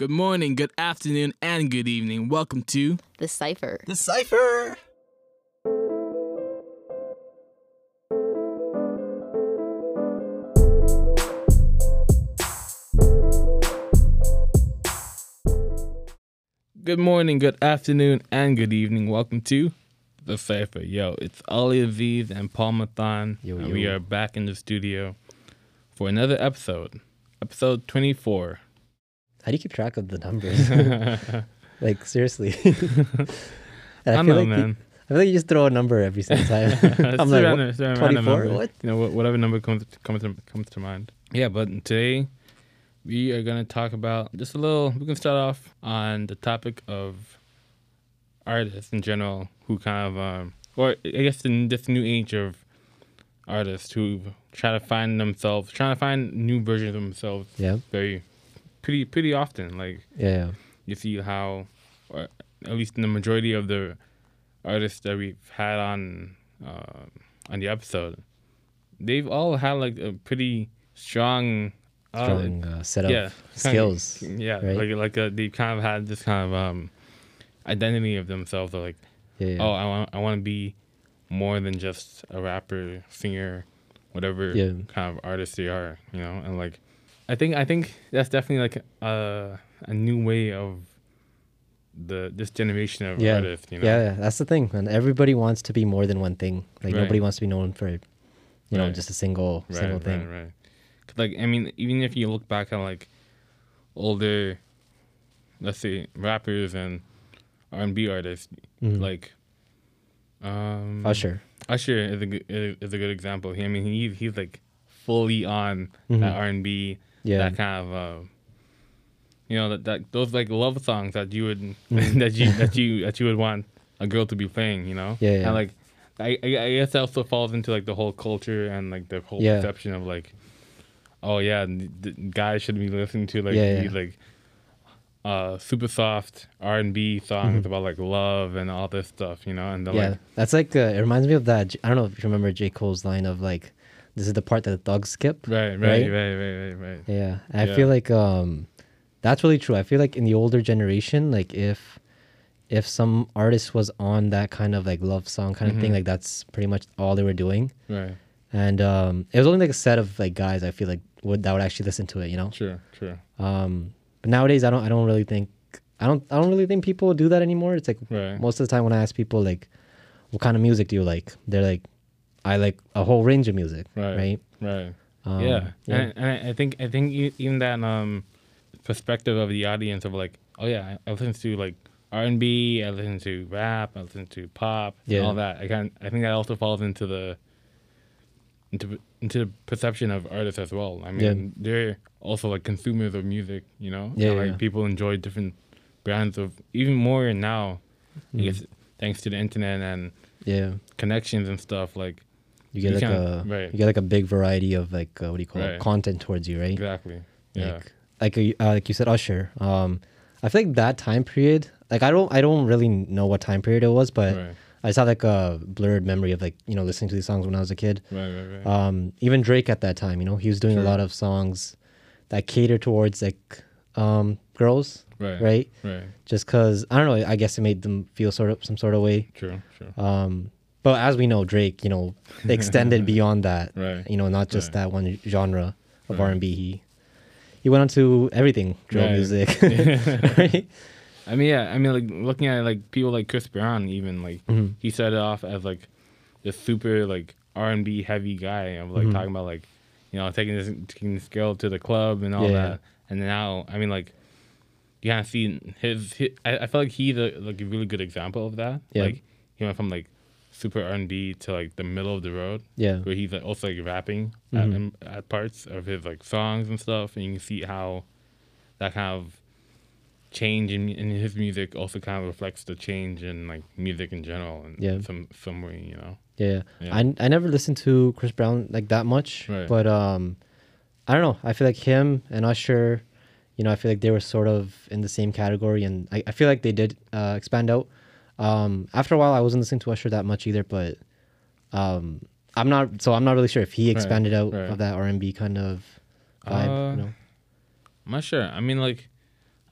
Good morning, good afternoon, and good evening. Welcome to The Cipher. The Cipher. Good morning, good afternoon, and good evening. Welcome to The Cipher. Yo, it's Olly Azeez and Paul Mithon, Yo, and yo. we are back in the studio for another episode, episode 24. How do you keep track of the numbers? like seriously. And I, feel know, like man. I feel like you just throw a number every single time. I'm like, random- what? it's a random 24? What? You know, whatever number comes comes to, comes to mind. Yeah, but today we are gonna talk about just a little. We can start off on the topic of artists in general, who kind of, um, or I guess in this new age of artists who try to find themselves, trying to find new versions of themselves, Yeah. very pretty pretty often. Like Yeah. you see how, or at least in the majority of the artists that we've had on uh, on the episode, they've all had like a pretty strong, uh, Strong uh, set of yeah, skills. yeah, right? like like uh they kind of had this kind of um identity of themselves. Of like, Yeah. yeah. oh, I want I want to be more than just a rapper, singer, whatever Yeah. kind of artist they are, you know, and like. I think I think that's definitely like a a new way of the this generation of yeah. artists. You know, yeah, yeah, that's the thing. And everybody wants to be more than one thing. Like Right. nobody wants to be known for, you know, Right. just a single right, single right, thing. right. 'Cause, like I mean, even if you look back at like older, let's say rappers and R and B artists, Mhm. like um, Usher. Usher is a good, is a good example. He, I mean, he he's like fully on Mhm. that R and B, Yeah. that kind of. Uh, you know that, that those like love songs that you would Mhm. that you that you that you would want a girl to be playing, you know. Yeah, yeah. And like, I I guess that also falls into like the whole culture and like the whole Yeah. perception of like, oh yeah, guys should be listening to like Yeah, these like, uh, super soft R and B songs Mhm. about like love and all this stuff, you know. And yeah. like, that's like uh, it reminds me of that. I don't know if you remember J Cole's line of like, "This is the part that the thugs skip." right, right, Right? right, right, right, right. Yeah, I feel like um, that's really true. I feel like in the older generation, like if if some artist was on that kind of like love song kind of thing, Mhm. like that's pretty much all they were doing. Right. And um, it was only like a set of like guys I feel like would that would actually listen to it, you know. True. True. Um, but nowadays, I don't I don't really think I don't I don't really think people do that anymore. It's like Right. most of the time when I ask people like, what kind of music do you like? They're like, I like a whole range of music, Right. right? Right. Um, yeah, yeah. And, and I think I think even that um perspective of the audience of like, oh yeah, I I listen to like R and B, I listen to rap, I listen to pop, Yeah. and all that. I can I think that also falls into the into into the perception of artists as well. I mean, they're also like consumers of music, you know. Yeah, And, like yeah. people enjoy different brands of even more now. I Mhm. guess thanks to the internet and yeah. connections and stuff. Like You get You like a right. you get like a big variety of like uh, what do you call Right. it content towards you, right? exactly, yeah, Like like a, uh, like you said, Usher. Um, I feel like that time period. Like I don't I don't really know what time period it was, but right, I just have like a blurred memory of like you know listening to these songs when I was a kid. right, right, right. Um, even Drake at that time, you know, he was doing Sure. a lot of songs that cater towards like um girls, right, right? right. Just because I don't know, I guess it made them feel sort of some sort of way. True, true. Um, but as we know, Drake, you know, extended beyond that. Right. You know, not just Right. that one genre of Right. R and B. He he went on to everything, drill Right. music, right? I mean, yeah. I mean, like looking at like people like Chris Brown, even like Mhm. he started off as like the super like R and B heavy guy of like Mhm. talking about like you know taking this taking this girl to the club and all Yeah. that. And now, I mean, like you kind of see his. his I, I feel like he's a like a really good example of that. Yeah. Like he went from like super R and B to like the middle of the road. Yeah. where he's like, also like rapping Mhm. at, at parts of his like songs and stuff, and you can see how that kind of change in, in his music also kind of reflects the change in like music in general and Yeah. some some way, you know. Yeah. Yeah. I I never listened to Chris Brown like that much, Right. but um, I don't know. I feel like him and Usher, you know, I feel like they were sort of in the same category, and I, I feel like they did uh, expand out. Um, after a while, I wasn't listening to Usher that much either, but um, I'm not. So I'm not really sure if he expanded out right. of that R and B kind of vibe. Uh, you know? I'm not sure. I mean, like,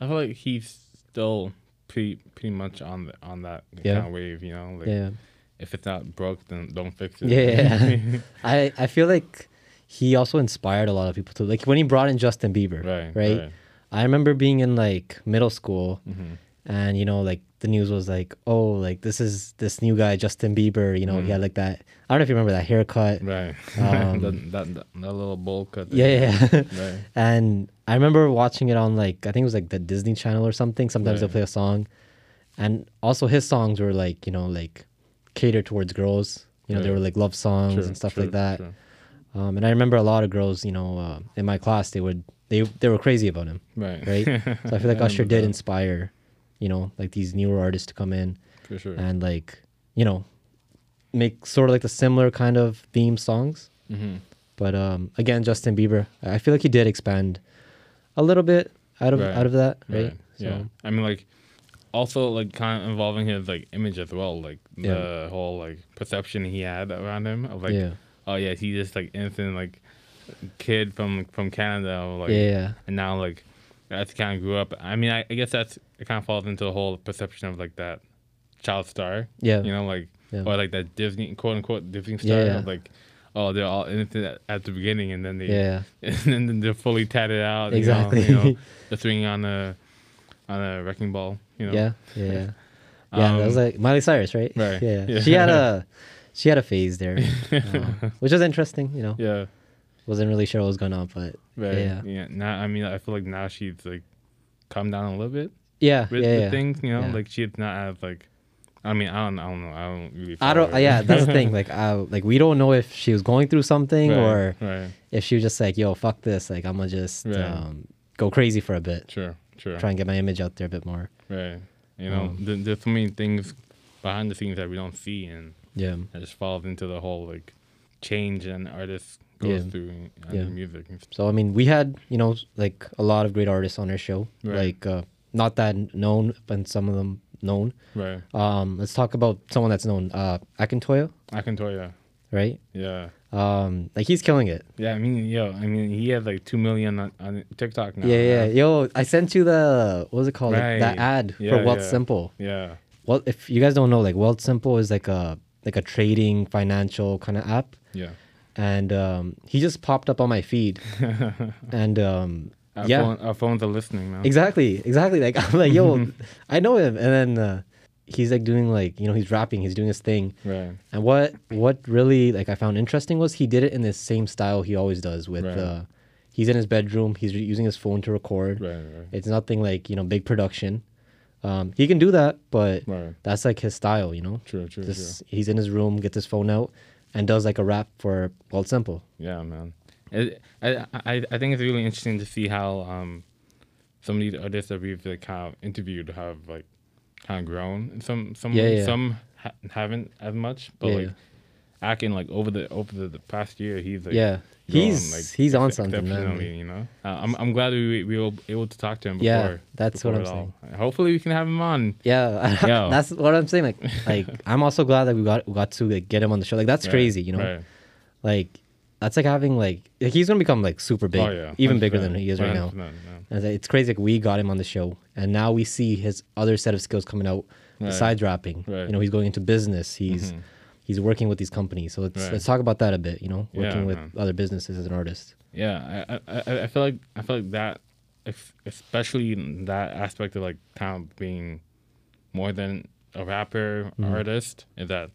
I feel like he's still pretty pretty much on the on that Yeah. kind of wave. You know, like yeah. if it's not broke, then don't fix it. Yeah. I I feel like he also inspired a lot of people too. Like when he brought in Justin Bieber, right. right? Right. I remember being in like middle school hmm and you know like the news was like, "Oh, like this is this new guy Justin Bieber, you know, he Mhm. had like that I don't know if you remember that haircut. Right. Um, that, that, that, that little bowl cut. Yeah, there. yeah. yeah. Right. and I remember watching it on like I think it was like the Disney Channel or something. Sometimes they'll play a song, and also his songs were like you know like catered towards girls. You know, they were like love songs True, and stuff true, like that. true. Um, and I remember a lot of girls, you know, uh, in my class, they would they they were crazy about him, Right. right? so I feel like I Usher did that, inspire, you know, like these newer artists to come in For sure. and like you know make sort of like the similar kind of theme songs. hmm But um, again, Justin Bieber, I feel like he did expand a little bit out of Right. out of that, right? Right. Yeah. I mean, like, also like kind of involving his like image as well, like Yeah. the whole like perception he had around him of like, yeah, oh yeah, he's just like innocent like kid from from Canada, or, like, yeah, and now like that's kind of grew up. I mean, I, I guess that's it kind of falls into the whole perception of like that child star, yeah, you know, like Yeah. or like that Disney quote unquote Disney star, Yeah, of like. Oh, they're all innocent at, at the beginning, and then they yeah, and then they're fully tatted out. you know, Exactly. You know, they're swinging on a on a wrecking ball. You know. yeah, yeah, yeah. Yeah, that was Um, like Miley Cyrus, right? right. Yeah, Yeah. she had a she had a phase there, uh, which was interesting. You know, Yeah. Wasn't really sure what was going on, but Right. Yeah. Yeah. Now, I mean, I feel like now she's like calmed down a little bit yeah, with, yeah, with yeah. things. You know, Yeah. like she's not as like. I mean, I don't. I don't know. I don't really. I don't. her. Yeah, that's the thing. Like, I like we don't know if she was going through something Right, or right. if she was just like, "Yo, fuck this." Like, I'm gonna just Right. um, go crazy for a bit, Sure. Sure. try and get my image out there a bit more. Right. You know, Um, there, there's so many things behind the scenes that we don't see, and Yeah, that just falls into the whole like change an artist goes Yeah. through in Yeah. music. So I mean, we had you know like a lot of great artists on our show. Right. Like uh, not that known, but some of them known. Right. Um, let's talk about someone that's known. Uh, Akintoya, I can tell you. right? Yeah. Um, like he's killing it. Yeah, I mean, yo, I mean, he had like two million on, on TikTok now. yeah, yeah. Yo, I sent you the what was it called? Like, that ad Yeah, for Wealth yeah. Simple. Yeah, Well, if you guys don't know, like Wealthsimple is like a like a trading financial kind of app, yeah. And um, he just popped up on my feed, and um, Our, yeah, phone, our phones are listening now. Exactly, exactly. Like I'm like, yo, I know him, and then uh, he's like doing like you know he's rapping, he's doing his thing, Right. and what what really like I found interesting was he did it in the same style he always does with Right. uh, he's in his bedroom, he's re- using his phone to record. Right. Right. It's nothing like you know big production. Um, he can do that, but Right. that's like his style, you know. True. True. Just he's in his room, gets his phone out, and does like a rap for Wealthsimple. Yeah, man. It, I, I I think it's really interesting to see how um some of these artists that we've like kind of interviewed have like kind of grown. Some some Yeah, yeah. some ha- haven't as much, but Yeah, like. Acting like over the over the, the past year, he's like yeah, he's he's on something, man. You know, uh, I'm I'm glad we we were able to talk to him. Before, Yeah, that's what I'm saying all. Hopefully, we can have him on. Yeah, Yo. that's what I'm saying. Like, like I'm also glad that we got we got to like get him on the show. Like that's Right, crazy, you know. Right. Like that's like having like like, he's gonna become like super big, oh yeah, even bigger 100%, than he is right now. 100%, yeah. And it's crazy. Like we got him on the show, and now we see his other set of skills coming out Right. besides rapping. Right. You know, he's going into business. He's Mhm. He's working with these companies. So let's Right. let's talk about that a bit. You know, Yeah, working with man. other businesses as an artist. Yeah, I, I I- feel like I feel like that, especially that aspect of like kind of being more than a rapper Mhm. artist, is that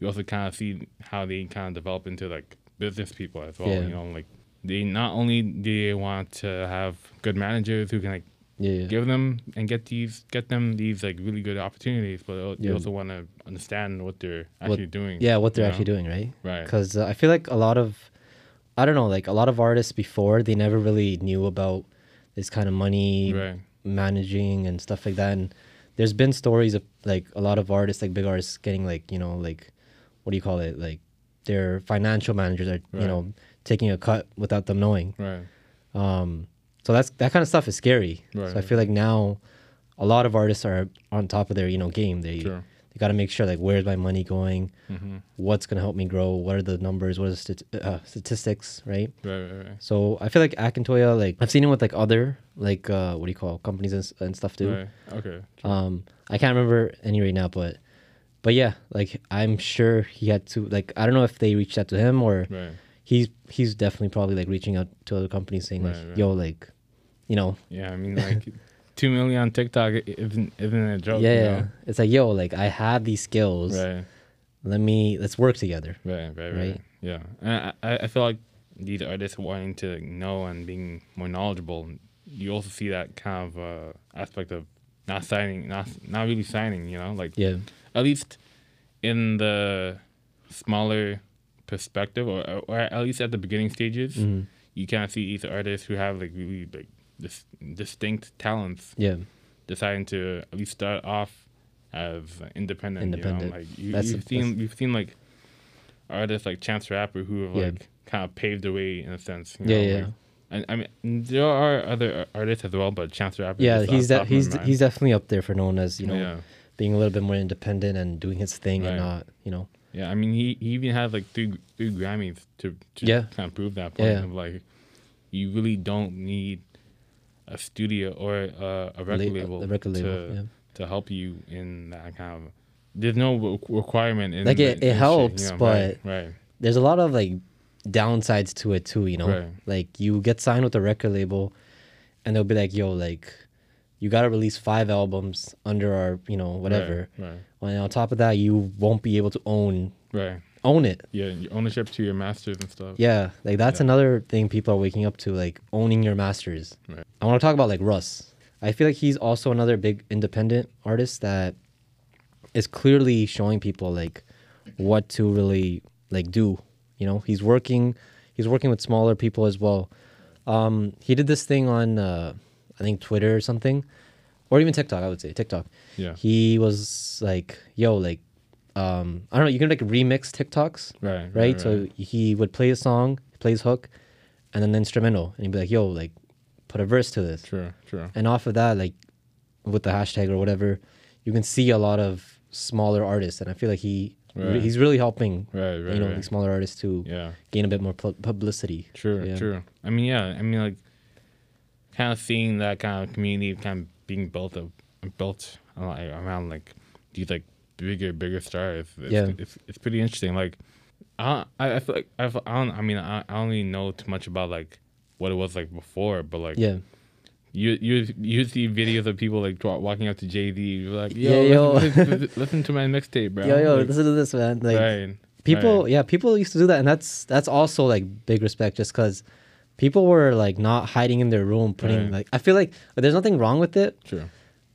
you also kind of see how they kind of develop into like business people as well. Yeah. You know, like they not only do they want to have good managers who can like Yeah, yeah. give them and get these get them these like really good opportunities, but they Yeah. also want to understand what they're actually doing. yeah, what they're actually know? doing, right? Right. because uh, I feel like a lot of, I don't know, like a lot of artists before they never really knew about this kind of money Right. managing and stuff like that. And there's been stories of like a lot of artists, like big artists, getting like you know like, what do you call it? Like their financial managers are Right. you know taking a cut without them knowing. Right. Um, so that's that kind of stuff is scary. Right, so I feel like now, a lot of artists are on top of their you know game. They Sure. you got to make sure like where's my money going, Mm-hmm. what's gonna help me grow, what are the numbers, what are the uh, statistics, right? Right, right, right. So I feel like Akintoya, like I've seen him with like other like uh what do you call it, companies and, and stuff too. Right. Okay. Um, I can't remember any right now, but but yeah, like I'm sure he had to like I don't know if they reached out to him or Right. he's he's definitely probably like reaching out to other companies saying like Right, right. yo like you know Yeah, I mean, like, two million on TikTok isn't isn't a joke. yeah, you yeah know? it's like yo like I have these skills Right. let me let's work together Right, right, right. Right? Yeah, and I, I feel like these artists wanting to know and being more knowledgeable. You also see that kind of uh, aspect of not signing, not not really signing. You know, like yeah at least in the smaller perspective, or or at least at the beginning stages, Mhm. you kind of see these artists who have like really like dis- distinct talents yeah deciding to at least start off as independent. Independent. You know? Like you, you've seen you've seen like artists like Chance Rapper who have Yeah. like kind of paved the way in a sense. You Yeah, know? yeah. Like, and I mean, there are other artists as well, but Chance the Rapper. yeah is he's de- top of my he's he's definitely up there for known as you know yeah, being a little bit more independent and doing his thing and not you know yeah. I mean, he, he even had like three three Grammys to, to Yeah. kind of prove that point Yeah. of like you really don't need a studio or uh, a record la- label, the record label to yeah. to help you in that kind of. There's no re- requirement in Like, it- it helps, you know, but- right, right, there's a lot of like downsides to it too you know Right. like you get signed with a record label and they'll be like yo like you got to release five albums under our you know whatever right, and on top of that you won't be able to own right, right. Own it Yeah, your ownership to your masters and stuff. yeah like that's Yeah. another thing people are waking up to like owning your masters Right. i want to talk about like russ i feel like he's also another big independent artist that is clearly showing people like what to really like do you know he's working he's working with smaller people as well um he did this thing on uh i think twitter or something or even tiktok i would say tiktok Yeah. he was like yo like um i don't know you can like remix tiktoks Right, right? So he would play a song, play his hook, and then the instrumental, and he'd be like, "Yo, like, put a verse to this." True, true. And off of that, like, with the hashtag or whatever, you can see a lot of smaller artists, and I feel like he Right. he's really helping, Right, right, you know, right. these smaller artists to Yeah, gain a bit more pu- publicity. true, Yeah. true. I mean, yeah, I mean, like, kind of seeing that kind of community kind of being built up, built like, around like these like bigger, bigger stars. It's, Yeah. it's it's pretty interesting. Like, I I, I feel like I, feel- I don't. I mean, I, I don't really know too much about like what it was like before, but like Yeah, You you you see videos of people like walking up to Z, you're like, yo, Yeah, yo. Listen, listen, listen to my mixtape, bro. yo, yo, Like, listen to this, man. Like, right, people right. yeah people used to do that and that's that's also like big respect just because people were like not hiding in their room putting Right. like i feel like there's nothing wrong with it Sure.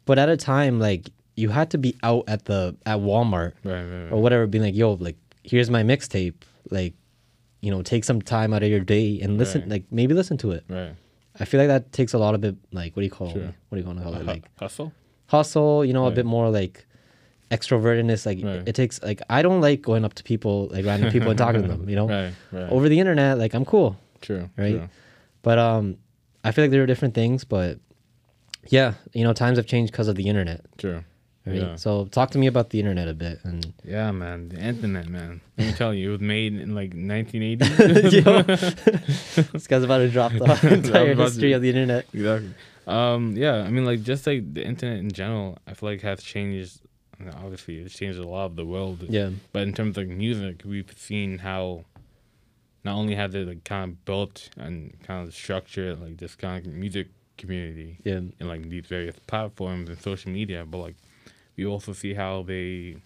but at a time like you had to be out at the at walmart Right, right, right. or whatever being like yo like here's my mixtape like you know take some time out of your day and listen like maybe listen to it right. i feel like that takes a lot of it like what do you call Sure. what do you want to call it like hustle. hustle you know a bit more like extrovertedness like Right. it takes like i don't like going up to people like random people and talking to them you know Right, right. over the internet like i'm cool True. right? True. but um i feel like there are different things but yeah you know times have changed because of the internet True. Right Yeah. so talk to me about the internet a bit and Yeah, man. The internet, man. Let me tell you, it was made in like 1980. This guy's about to drop the entire history to- of the internet exactly. Um, yeah, I mean, like, just like the internet in general, I feel like has changed. Obviously, it's changed a lot of the world. yeah But in terms of like music, we've seen how not only has it like kind of built and kind of structured like this kind of music community yeah in like these various platforms and social media, but like we also see how they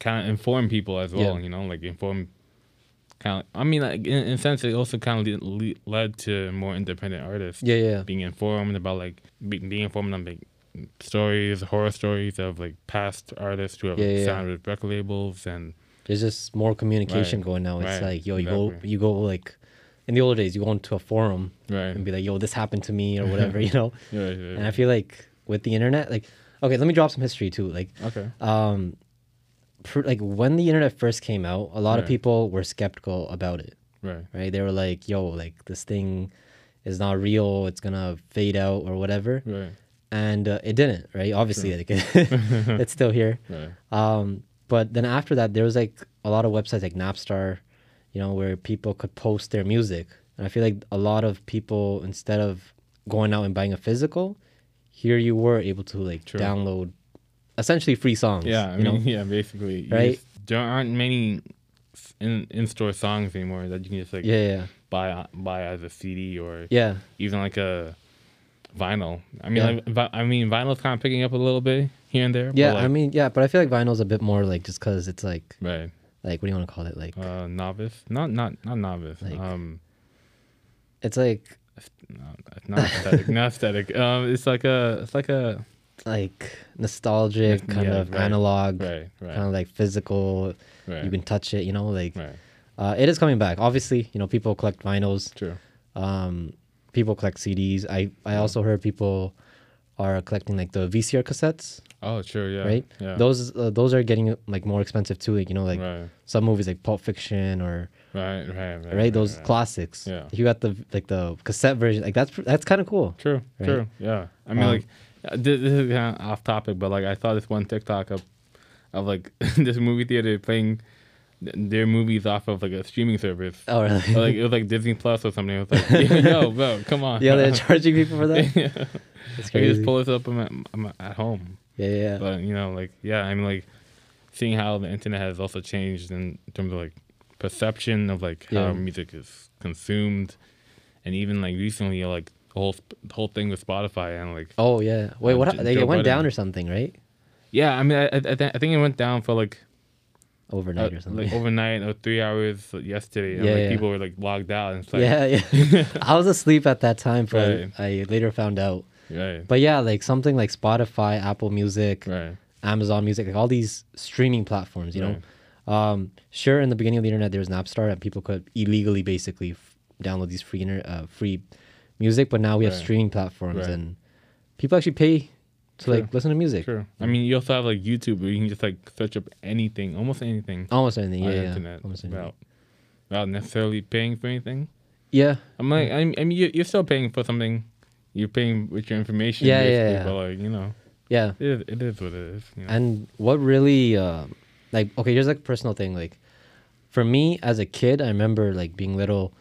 kind of inform people as well. Yeah. You know, like inform. Kind of, I mean, like in, in a sense, it also kind of le- le- led to more independent artists yeah yeah being informed about like be, being informed on like stories, horror stories of like past artists who have Yeah, yeah, signed with record labels and there's just more communication Right, going now it's right, like yo you go you go like in the older days you go into a forum right. and be like yo this happened to me or whatever you know yeah, yeah. and i feel like with the internet like okay let me drop some history too like okay. um pr- like when the internet first came out a lot of people were skeptical about it Right. right they were like yo like this thing is not real it's gonna fade out or whatever Right. and uh, it didn't. Right? Obviously, like, it's still here. Right. Um, but then after that, there was like a lot of websites like Napster, you know, where people could post their music. And I feel like a lot of people, instead of going out and buying a physical, here you were able to like True. download essentially free songs. Yeah, I you mean, know? yeah, basically, Right? just- there aren't many in in store songs anymore that you can just like Yeah, yeah, buy buy as a CD or yeah. even like a vinyl. I mean, Yeah. like, I mean, vinyl's kind of picking up a little bit here and there. Yeah, like, I mean, yeah, but I feel like vinyl's a bit more like just because it's like, right. like what do you want to call it? Like, Uh, novice, not not not novice. Like- um, it's like no, not aesthetic. not aesthetic. Um, it's like a it's like a like nostalgic, kind yeah, of right, analog, right, right, kind of like physical. You can touch it, you know, like uh, it is coming back. Obviously, you know, people collect vinyls. True. Um, people collect CDs. I I also heard people are collecting like the VCR cassettes, Oh, true. Yeah. right? Yeah. Those uh, those are getting like more expensive too. Like you know, like right. some movies like Pulp Fiction or Right. Right. Right. right, those right. classics. Yeah. You got the like the cassette version. Like that's that's kind of cool. True. True. Yeah. I mean, Um, like, uh, this, this is kind of off topic, but like, I saw this one TikTok of, of like this movie theater playing their movies off of like a streaming service. Oh really? Or, like it was like Disney Plus or something. It was like, yo, bro, come on. yeah, they're charging people for that. yeah. That's I can crazy. just pull this up. I'm at, I'm at home. yeah, yeah. But you know, like, yeah, I mean, like, seeing how the internet has also changed in terms of like perception of like how Yeah. music is consumed, and even like recently, like the whole the whole thing with Spotify and like, Oh yeah. Wait, Uh, what? J- They, Joe went down or something, right? yeah, I mean, I, I, th- I think it went down for like Overnight uh, or something. like overnight or three hours yesterday, and Yeah, like yeah. people were like logged out, and it's like, yeah, yeah. I was asleep at that time, but Right. I later found out. right, But yeah, like something like Spotify, Apple Music, right, Amazon Music, like all these streaming platforms, you know. Um, sure, in the beginning of the internet, there was Napster, and people could illegally basically f- download these free inter- uh, free music. But now we have streaming platforms, Right. and people actually pay to True. like listen to music. Sure. I mean, you also have like YouTube where you can just like search up anything, almost anything Almost anything. Yeah, yeah. internet Almost anything. without without necessarily paying for anything. Yeah, I'm like, I mean, I mean, you- you're still paying for something. You're paying with your information. Yeah, yeah, yeah. But like, you know, yeah. it is, it is what it is. You know? And what really, uh, like, okay, here's like a personal thing. Like, for me as a kid, I remember like being little.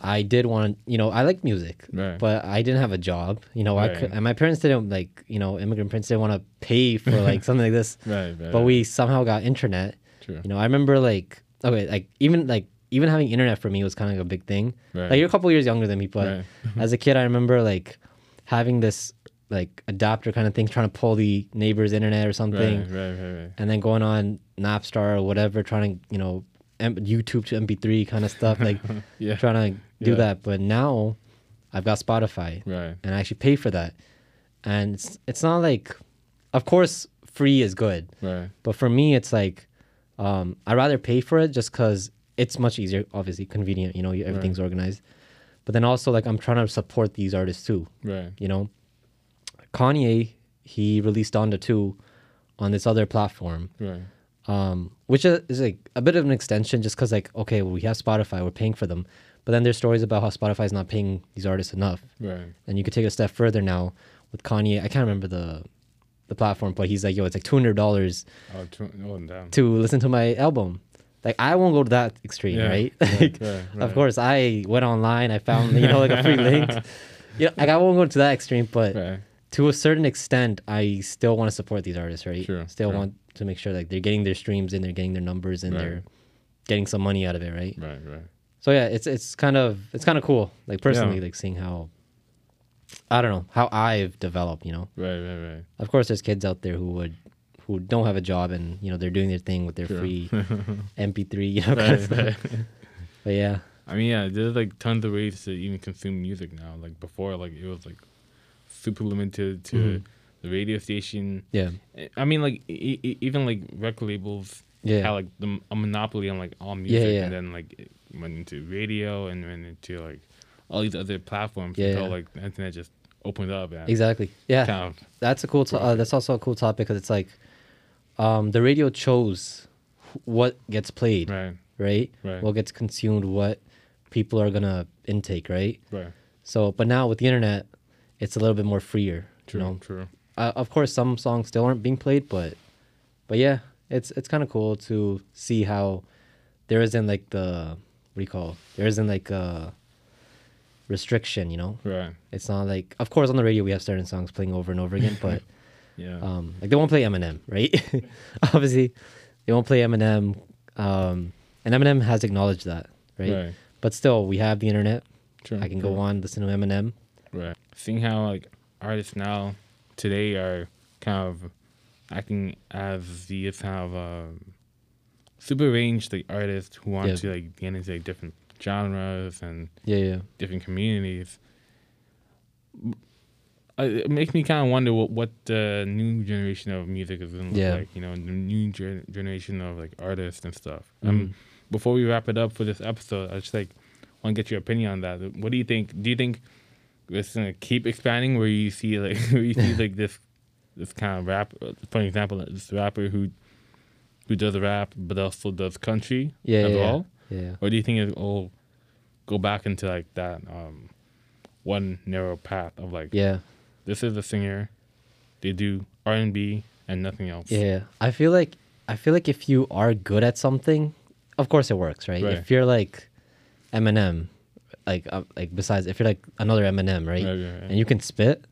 I did want, you know, I like music, Right. but I didn't have a job. You know, I could, and my parents didn't like, you know, immigrant parents didn't want to pay for like something like this. right, right. But right. we somehow got internet. True. You know, I remember like, okay, like even like even having internet for me was kind of like a big thing. Right. Like you're a couple years younger than me, but Right. as a kid, I remember like having this like adapter kind of thing, trying to pull the neighbor's internet or something Right, right, right, right. and then going on Napster or whatever, trying to you know M- YouTube to MP3 kind of stuff, like Yeah. trying to do Yeah. that. But now I've got Spotify, Right. and I actually pay for that, and it's it's not like, of course, free is good, Right. but for me, it's like um, I rather pay for it just because it's much easier, obviously convenient. You know, everything's organized, but then also like I'm trying to support these artists too Right. you know kanye he released donda 2 on this other platform Right. Um, which is, is like a bit of an extension just because like okay well, we have spotify we're paying for them. But then there's stories about how spotify is not paying these artists enough. Right. and you could take it a step further now with kanye. I can't remember the the platform but he's like yo it's like $200 Oh, two, oh, to listen to my album. Like i won't go to that extreme Yeah, right? Right, Like, right, of course i went online i found you know like a free link. You know, like i won't go to that extreme but Right. to a certain extent, I still want to support these artists, right? Sure, Still want to make sure like they're getting their streams in, they're getting their numbers in, Right. they're getting some money out of it, right? Right. Right. So yeah, it's it's kind of it's kind of cool, like personally, Yeah. like seeing how I don't know how I've developed. You know, Right. Right. Right. of course, there's kids out there who would who don't have a job and you know they're doing their thing with their Sure. free MP3, you know. right, right. But yeah, I mean, yeah, there's like tons of ways to even consume music now. Like before, like it was like super limited to Mhm. The radio station. yeah, I mean, like e- e- even like record labels yeah, had like the, a monopoly on like all music, yeah. and then like it went into radio and went into like all these other platforms Yeah, until yeah. like the internet just opened up. And exactly. Yeah, Kind of, that's a cool. To- uh, that's also a cool topic because it's like, um, the radio chose what gets played, right, right? right, What gets consumed, what people are gonna intake, right? right. So, but now with the internet, it's a little bit more freer. True, You know, true. Uh, of course some songs still aren't being played, but but yeah, it's it's kind of cool to see how there isn't like the what do you call there isn't like a restriction, you know. Right. It's not like of course on the radio we have certain songs playing over and over again, but Yeah. um like they won't play Eminem, right? Obviously, they won't play Eminem. Um, and Eminem has acknowledged that, right? Right. But still, we have the internet. True. I can go on listen to Eminem. Right. Seeing how like artists now today are kind of acting as the kind of um, super range like artists who want Yeah. to like get into like different genres and Yeah, yeah, different communities. It makes me kind of wonder what, what the new generation of music is going to look like. You know, the new gen- generation of like artists and stuff. Mhm. Um, before we wrap it up for this episode, I just like want to get your opinion on that. What do you think? Do you think it's gonna keep expanding? Where you see like where you see like this this kind of rap? uh, For example, this rapper who who does rap but also does country yeah, as yeah, well. yeah. Or do you think it'll go back into like that um, one narrow path of like Yeah, this is a singer, they do R and B and nothing else. yeah. I feel like I feel like if you are good at something, of course it works, right? Right. If you're like Eminem, like uh, like besides if you're like another Eminem, right? Right, right, right. And you can spit,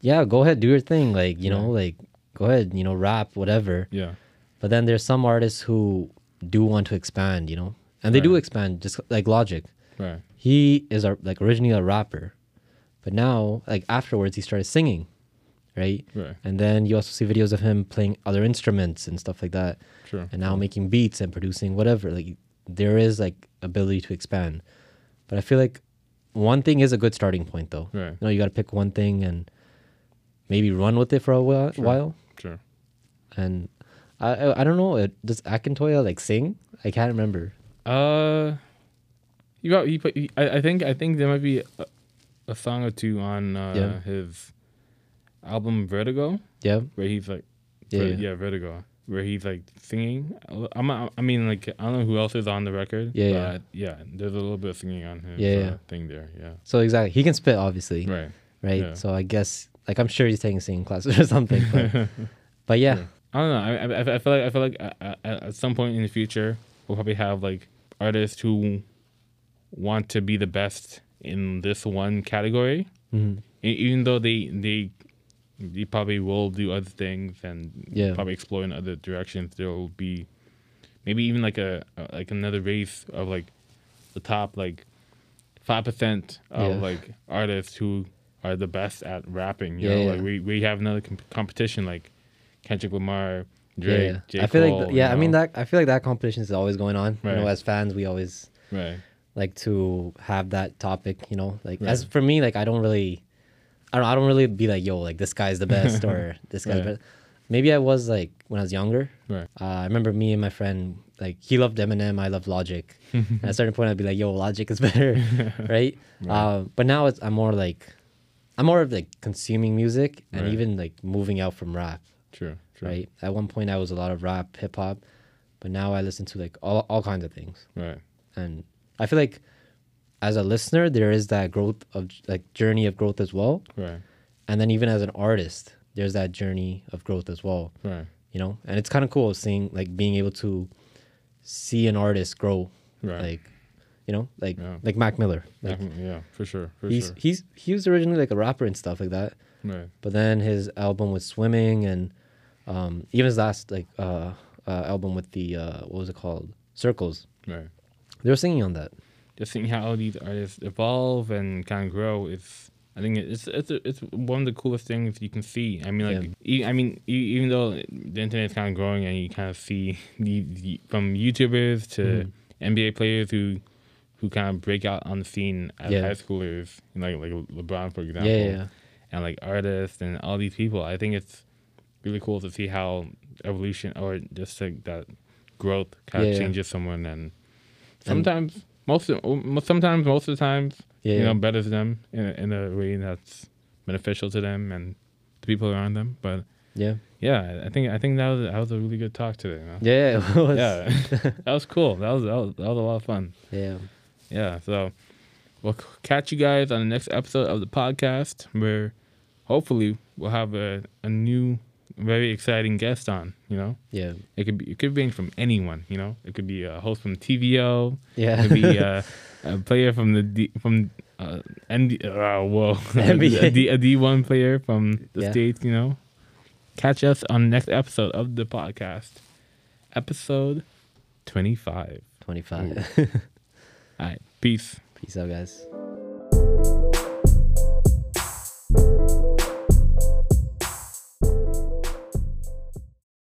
yeah, go ahead, do your thing. Like you know, like go ahead, you know, rap, whatever. Yeah. But then there's some artists who do want to expand, you know, and they do expand, just like Logic. Right. He is a, like originally a rapper, but now like afterwards he started singing, right? Right. And then you also see videos of him playing other instruments and stuff like that, True. and now making beats and producing whatever. Like there is like ability to expand, but I feel like one thing is a good starting point though. Right. You know, you got to pick one thing and maybe run with it for a while. Sure. while. Sure. And I, I I don't know. It, does Akintoya like sing? I can't remember. Uh, you got you put. you- I, I think I think there might be a, a song or two on uh, Yeah. his album Vertigo Yeah. where he's like, yeah. yeah, Vertigo, where he's like singing. I'm I mean like I don't know who else is on the record. Yeah, yeah. but yeah. There's a little bit of singing on his Yeah, uh, yeah. thing there. Yeah. So exactly, he can spit obviously, Right. right? yeah. So I guess like I'm sure he's taking singing classes or something. But, but yeah. I don't know. I, I, I feel like I feel like uh, uh, at, at some point in the future we'll probably have like artists who want to be the best in this one category, Mhm. E- even though they they they probably will do other things and Yeah. probably explore in other directions. There will be maybe even like a, like another race of like the top like five percent of Yeah. like artists who are the best at rapping. You Yeah, know, yeah. like we we have another comp- competition like Kendrick Lamar, Drake, yeah. J. I feel Cole, like you yeah. I mean that I feel like that competition is always going on. You know, as fans, we always right, like to have that topic. You know, like as for me, like I don't really, I don't I don't really be like yo like this guy's the best or this guy's Right. best. Maybe I was like when I was younger. right, Uh, I remember me and my friend like he loved Eminem, I loved Logic. at a certain point, I'd be like, "Yo, Logic is better," right? Uh, but now it's I'm more like I'm more of like consuming music and Right. even like moving out from rap, true, true, right? At one point, I was a lot of rap, hip hop, but now I listen to like all all kinds of things, right, and I feel like as a listener, there is that growth of like journey of growth as well, right, and then even as an artist, there's that journey of growth as well. Right, you know? And it's kind of cool seeing like being able to see an artist grow right. like you know? Like Yeah. like mac miller. Like yeah, for sure, for he's sure. he's he was originally like a rapper and stuff like that. Right, but then his album with swimming and um even his last like uh, uh album with the uh what was it called? Circles. Right. they were singing on that Just seeing how all these artists evolve and kind of grow is, I think it's it's it's one of the coolest things you can see. I mean, like, e- I mean, even though the internet is kind of growing and you kind of see the, the from YouTubers to Mhm. NBA players who who kind of break out on the scene as Yeah. high schoolers, like like LeBron for example. yeah, yeah yeah and like artists and all these people. I think it's really cool to see how evolution or just like that growth kind Yeah, of yeah. changes someone and sometimes most of, oh, sometimes most of the times Yeah, you know yeah. betters them in a, in a way that's beneficial to them and the people around them. But yeah yeah, I think I think that was that was a really good talk today. Man. yeah it was. Yeah, that was cool. That was, that was that was a lot of fun. yeah Yeah, so we'll catch you guys on the next episode of the podcast where hopefully we'll have a, a new, very exciting guest on. You know, Yeah. it could be it could range from anyone. You know, it could be a host from TVO. Yeah. It could be a, a player from the D, from uh, ND, uh, whoa, NBA. a, D, D1 player from the Yeah. states. You know, catch us on the next episode of the podcast, episode twenty five. 25. All right, peace. Peace out, guys.